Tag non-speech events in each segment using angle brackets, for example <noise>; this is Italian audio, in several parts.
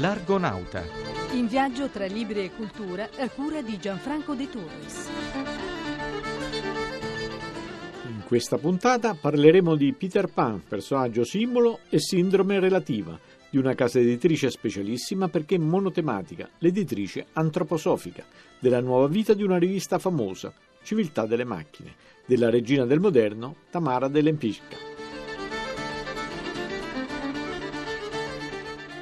L'Argonauta. In viaggio tra libri e cultura a cura di Gianfranco De Torres. In questa puntata parleremo di Peter Pan, personaggio simbolo e sindrome relativa, di una casa editrice specialissima perché monotematica, l'editrice antroposofica, della nuova vita di una rivista famosa, Civiltà delle macchine, della regina del moderno, Tamara dell'Empicca.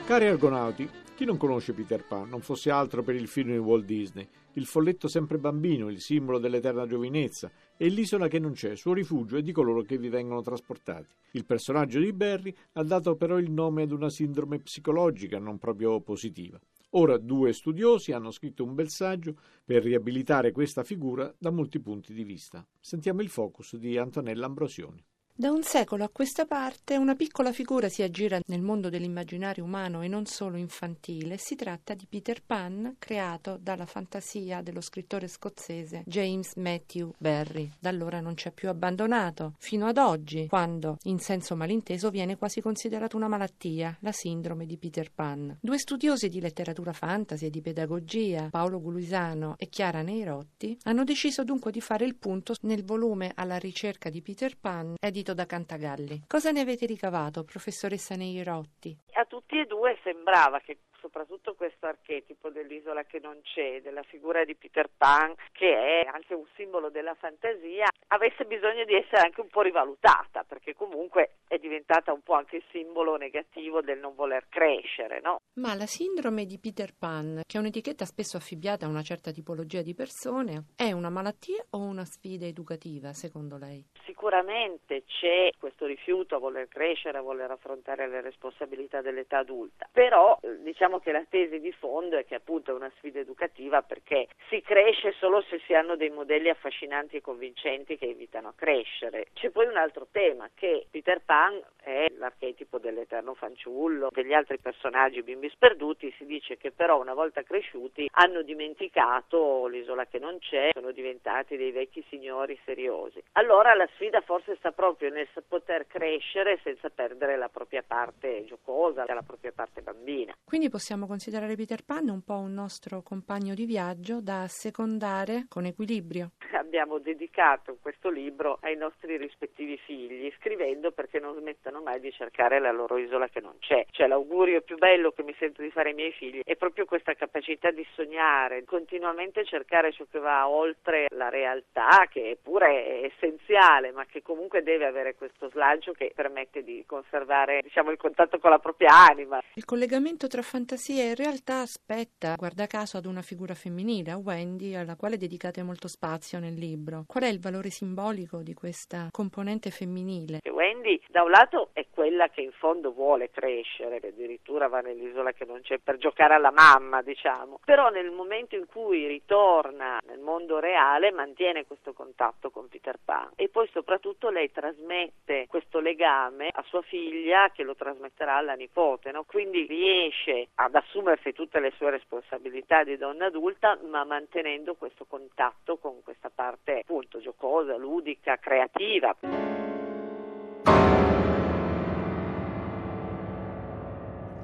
Cari argonauti, chi non conosce Peter Pan non fosse altro per il film di Walt Disney, il folletto sempre bambino, il simbolo dell'eterna giovinezza, e l'isola che non c'è, suo rifugio e di coloro che vi vengono trasportati. Il personaggio di Barry ha dato però il nome ad una sindrome psicologica non proprio positiva. Ora due studiosi hanno scritto un bel saggio per riabilitare questa figura da molti punti di vista. Sentiamo il focus di Antonella Ambrosioni. Da un secolo a questa parte una piccola figura si aggira nel mondo dell'immaginario umano e non solo infantile. Si tratta di Peter Pan, creato dalla fantasia dello scrittore scozzese James Matthew Barry. Da allora non ci ha più abbandonato, fino ad oggi, quando, in senso malinteso, viene quasi considerato una malattia, la sindrome di Peter Pan. Due studiosi di letteratura fantasy e di pedagogia, Paolo Guluisano e Chiara Neirotti, hanno deciso dunque di fare il punto nel volume alla ricerca di Peter Pan, edito da Cantagalli. Cosa ne avete ricavato, professoressa Neirotti? A tutti e due sembrava che soprattutto questo archetipo dell'isola che non c'è, della figura di Peter Pan, che è anche un simbolo della fantasia, avesse bisogno di essere anche un po' rivalutata, perché comunque è diventata un po' anche simbolo negativo del non voler crescere, no? Ma la sindrome di Peter Pan, che è un'etichetta spesso affibbiata a una certa tipologia di persone, è una malattia o una sfida educativa, secondo lei? Sicuramente c'è questo rifiuto a voler crescere, a voler affrontare le responsabilità dell'età adulta, però diciamo diciamo che la tesi di fondo è che appunto è una sfida educativa perché si cresce solo se si hanno dei modelli affascinanti e convincenti che invitano a crescere. C'è poi un altro tema che Peter Pan è l'archetipo dell'eterno fanciullo, degli altri personaggi bimbi sperduti, si dice che però una volta cresciuti hanno dimenticato l'isola che non c'è, sono diventati dei vecchi signori seriosi. Allora la sfida forse sta proprio nel poter crescere senza perdere la propria parte giocosa, la propria parte bambina. Quindi possiamo considerare Peter Pan un po' un nostro compagno di viaggio da secondare con equilibrio. <laughs> Abbiamo dedicato questo libro ai nostri rispettivi figli, scrivendo perché non smettano mai di cercare la loro isola che non c'è. Cioè l'augurio più bello che mi sento di fare ai miei figli è proprio questa capacità di sognare, continuamente cercare ciò che va oltre la realtà, che pure è essenziale, ma che comunque deve avere questo slancio che permette di conservare diciamo, il contatto con la propria anima. Il collegamento tra fantasia in realtà aspetta, guarda caso, ad una figura femminile, a Wendy, alla quale dedicate molto spazio nel libro. Qual è il valore simbolico di questa componente femminile? Wendy, da un lato, è quella che in fondo vuole crescere, che addirittura va nell'isola che non c'è per giocare alla mamma, diciamo. Però nel momento in cui ritorna nel mondo reale mantiene questo contatto con Peter Pan e poi soprattutto lei trasmette questo legame a sua figlia che lo trasmetterà alla nipote, no? quindi riesce ad assumersi tutte le sue responsabilità di donna adulta, ma mantenendo questo contatto con questa parte appunto giocosa, ludica, creativa.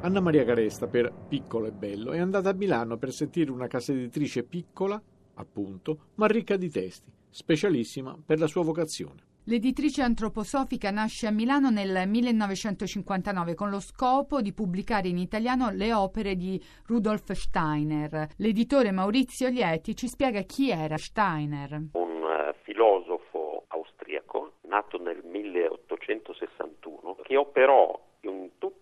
Anna Maria Caresta per Piccolo e Bello è andata a Milano per sentire una casa editrice piccola, appunto, ma ricca di testi, specialissima per la sua vocazione. L'editrice antroposofica nasce a Milano nel 1959 con lo scopo di pubblicare in italiano le opere di Rudolf Steiner. L'editore Maurizio Lieti ci spiega chi era Steiner. Un uh, filosofo austriaco nato nel 1861 che operò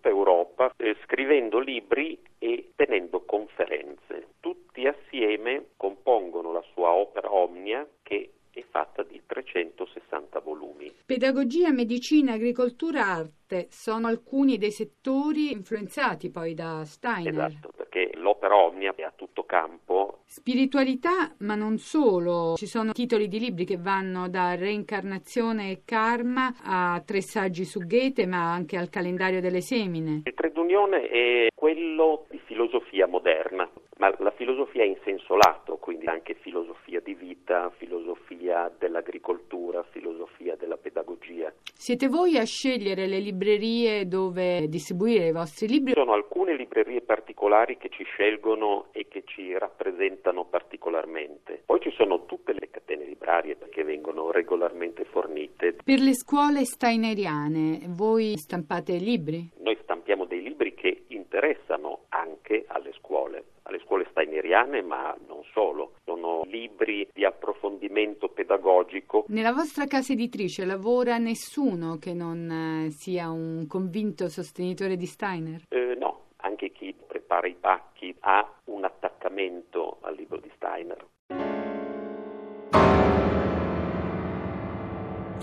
tutta Europa eh, scrivendo libri e tenendo conferenze. Tutti assieme compongono la sua opera omnia che è fatta di 360 volumi. Pedagogia, medicina, agricoltura, arte sono alcuni dei settori influenzati poi da Steiner. Esatto, perché l'opera omnia è a tutto campo. Spiritualità, ma non solo. Ci sono titoli di libri che vanno da Reincarnazione e Karma a tre saggi su Goethe, ma anche al calendario delle semine. Il trade unione è quello di filosofia moderna ma la filosofia in senso lato, quindi anche filosofia di vita, filosofia dell'agricoltura, filosofia della pedagogia. Siete voi a scegliere le librerie dove distribuire i vostri libri? Ci sono alcune librerie particolari che ci scelgono e che ci rappresentano particolarmente. Poi ci sono tutte le catene librarie che vengono regolarmente fornite. Per le scuole steineriane, voi stampate libri? Noi stampiamo dei libri che interessano anche alle scuole, alle scuole steineriane, ma non solo. Libri di approfondimento pedagogico. Nella vostra casa editrice lavora nessuno che non eh, sia un convinto sostenitore di Steiner? Eh, no, anche chi prepara i pacchi ha un attaccamento al libro di Steiner.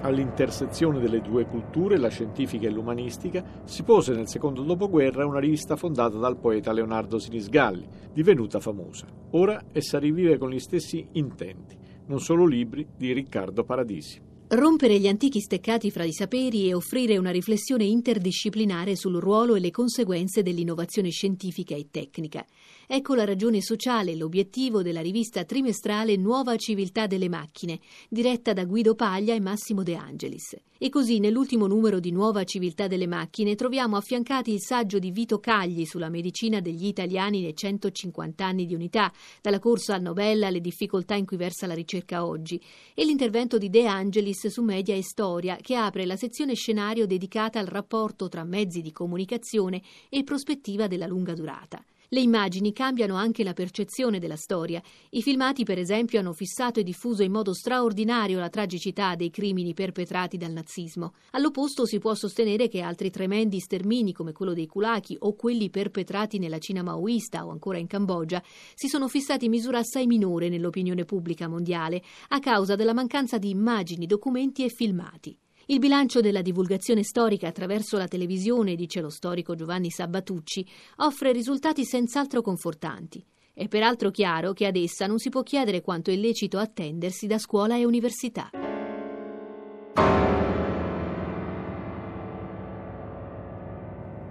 All'intersezione delle due culture, la scientifica e l'umanistica, si pose nel secondo dopoguerra una rivista fondata dal poeta Leonardo Sinisgalli, divenuta famosa. Ora essa rivive con gli stessi intenti, non solo libri di Riccardo Paradisi. Rompere gli antichi steccati fra i saperi e offrire una riflessione interdisciplinare sul ruolo e le conseguenze dell'innovazione scientifica e tecnica. Ecco la ragione sociale l'obiettivo della rivista trimestrale Nuova Civiltà delle Macchine, diretta da Guido Paglia e Massimo De Angelis. E così nell'ultimo numero di Nuova Civiltà delle Macchine troviamo affiancati il saggio di Vito Cagli sulla medicina degli italiani nei 150 anni di unità, dalla corsa al Nobel alle difficoltà in cui versa la ricerca oggi, e l'intervento di De Angelis su Media e Storia, che apre la sezione scenario dedicata al rapporto tra mezzi di comunicazione e prospettiva della lunga durata. Le immagini cambiano anche la percezione della storia. I filmati, per esempio, hanno fissato e diffuso in modo straordinario la tragicità dei crimini perpetrati dal nazismo. All'opposto si può sostenere che altri tremendi stermini come quello dei kulaki o quelli perpetrati nella Cina maoista o ancora in Cambogia si sono fissati in misura assai minore nell'opinione pubblica mondiale a causa della mancanza di immagini, documenti e filmati. Il bilancio della divulgazione storica attraverso la televisione, dice lo storico Giovanni Sabatucci, offre risultati senz'altro confortanti. È peraltro chiaro che ad essa non si può chiedere quanto è lecito attendersi da scuola e università.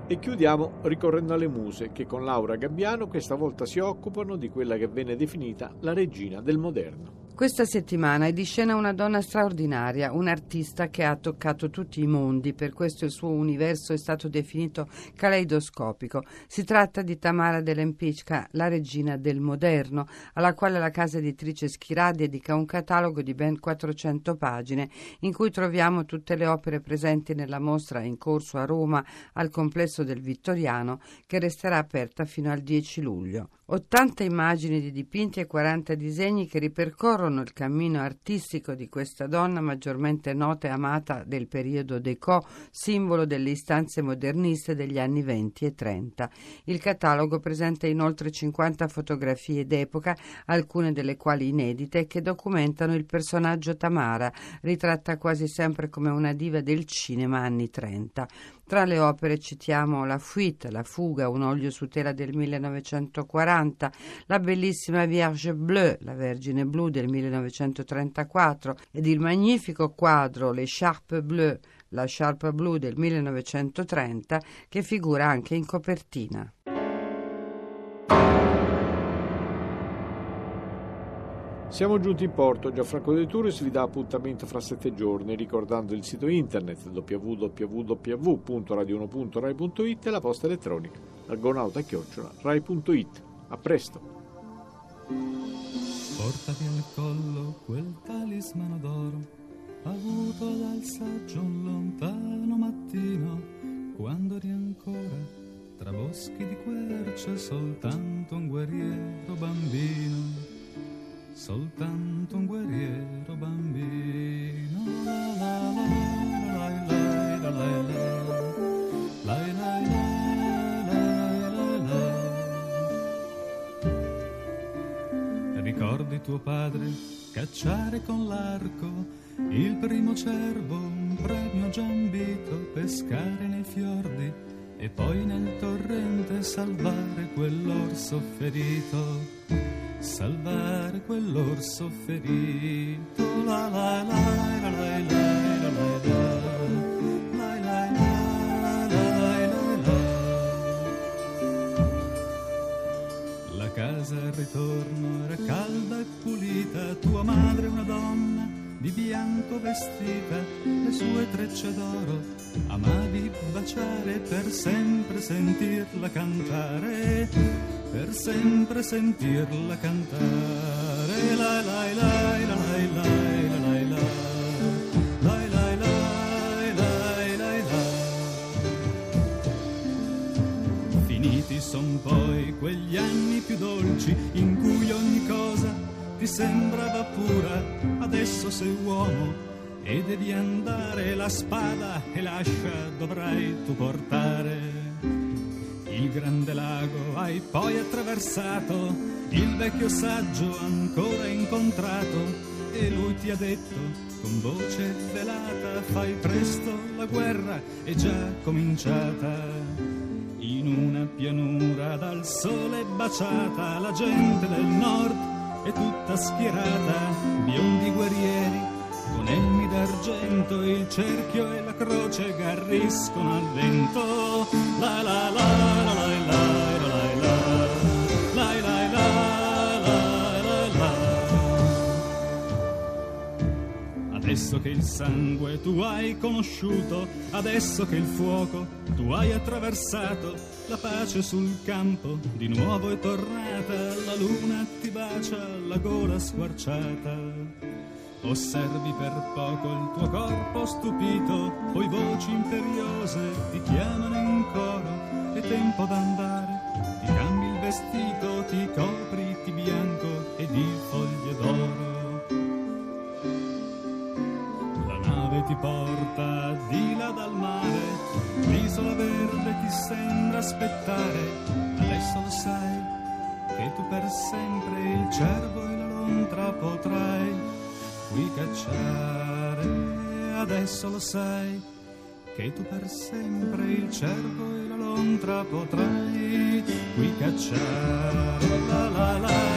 E chiudiamo ricorrendo alle muse che con Laura Gabbiano questa volta si occupano di quella che venne definita la regina del moderno. Questa settimana è di scena una donna straordinaria, un'artista che ha toccato tutti i mondi, per questo il suo universo è stato definito caleidoscopico. Si tratta di Tamara Dell'Empicca, la regina del moderno, alla quale la casa editrice Schirà dedica un catalogo di ben 400 pagine, in cui troviamo tutte le opere presenti nella mostra in corso a Roma al complesso del Vittoriano, che resterà aperta fino al 10 luglio. 80 immagini di dipinti e 40 disegni che ripercorrono il cammino artistico di questa donna maggiormente nota e amata del periodo Déco, simbolo delle istanze moderniste degli anni 20 e 30. Il catalogo presenta inoltre 50 fotografie d'epoca, alcune delle quali inedite, che documentano il personaggio Tamara, ritratta quasi sempre come una diva del cinema anni 30. Tra le opere citiamo La Fuite, La fuga, un olio su tela del 1940, la bellissima Vierge Bleue, la Vergine blu del 1934 ed il magnifico quadro Les Charpes Bleues, la sciarpa blu del 1930 che figura anche in copertina. Siamo giunti in porto, Gianfranco De Tours vi dà appuntamento fra sette giorni ricordando il sito internet www.radio1.rai.it e la posta elettronica argonauta-rai.it. A presto! Portati al collo quel talismano d'oro avuto dal saggio un lontano mattino quando eri ancora tra boschi di querce soltanto un guerriero bambino soltanto un guerriero bambino. Ricordi tuo padre cacciare con l'arco il primo cervo, un premio giambito, pescare nei fiordi e poi nel torrente salvare quell'orso ferito salvare quell'orso ferito. La la la la la la casa ritorno era calda e pulita, tua madre una donna di bianco vestita, le sue trecce d'oro amavi baciare per sempre sentirla cantare, per sempre sentirla cantare. La la la la la la. son poi quegli anni più dolci in cui ogni cosa ti sembrava pura, adesso sei uomo e devi andare la spada e l'ascia dovrai tu portare. Il grande lago hai poi attraversato, il vecchio saggio ancora incontrato e lui ti ha detto con voce velata fai presto, la guerra è già cominciata. In una pianura dal sole baciata, la gente del nord è tutta schierata, biondi guerrieri, elmi d'argento, il cerchio e la croce garriscono al vento. La la la la la la Adesso che il sangue tu hai conosciuto, adesso che il fuoco tu hai attraversato, la pace sul campo di nuovo è tornata, la luna ti bacia la gola squarciata. Osservi per poco il tuo corpo stupito, poi voci imperiose ti chiamano in coro, è tempo d'andare, ti cambi il vestito, ti copri di bianco e di foglie d'oro. ti porta di là dal mare, l'isola verde ti sembra aspettare, adesso lo sai che tu per sempre il cervo e la lontra potrai qui cacciare, adesso lo sai che tu per sempre il cervo e la lontra potrai qui cacciare. La la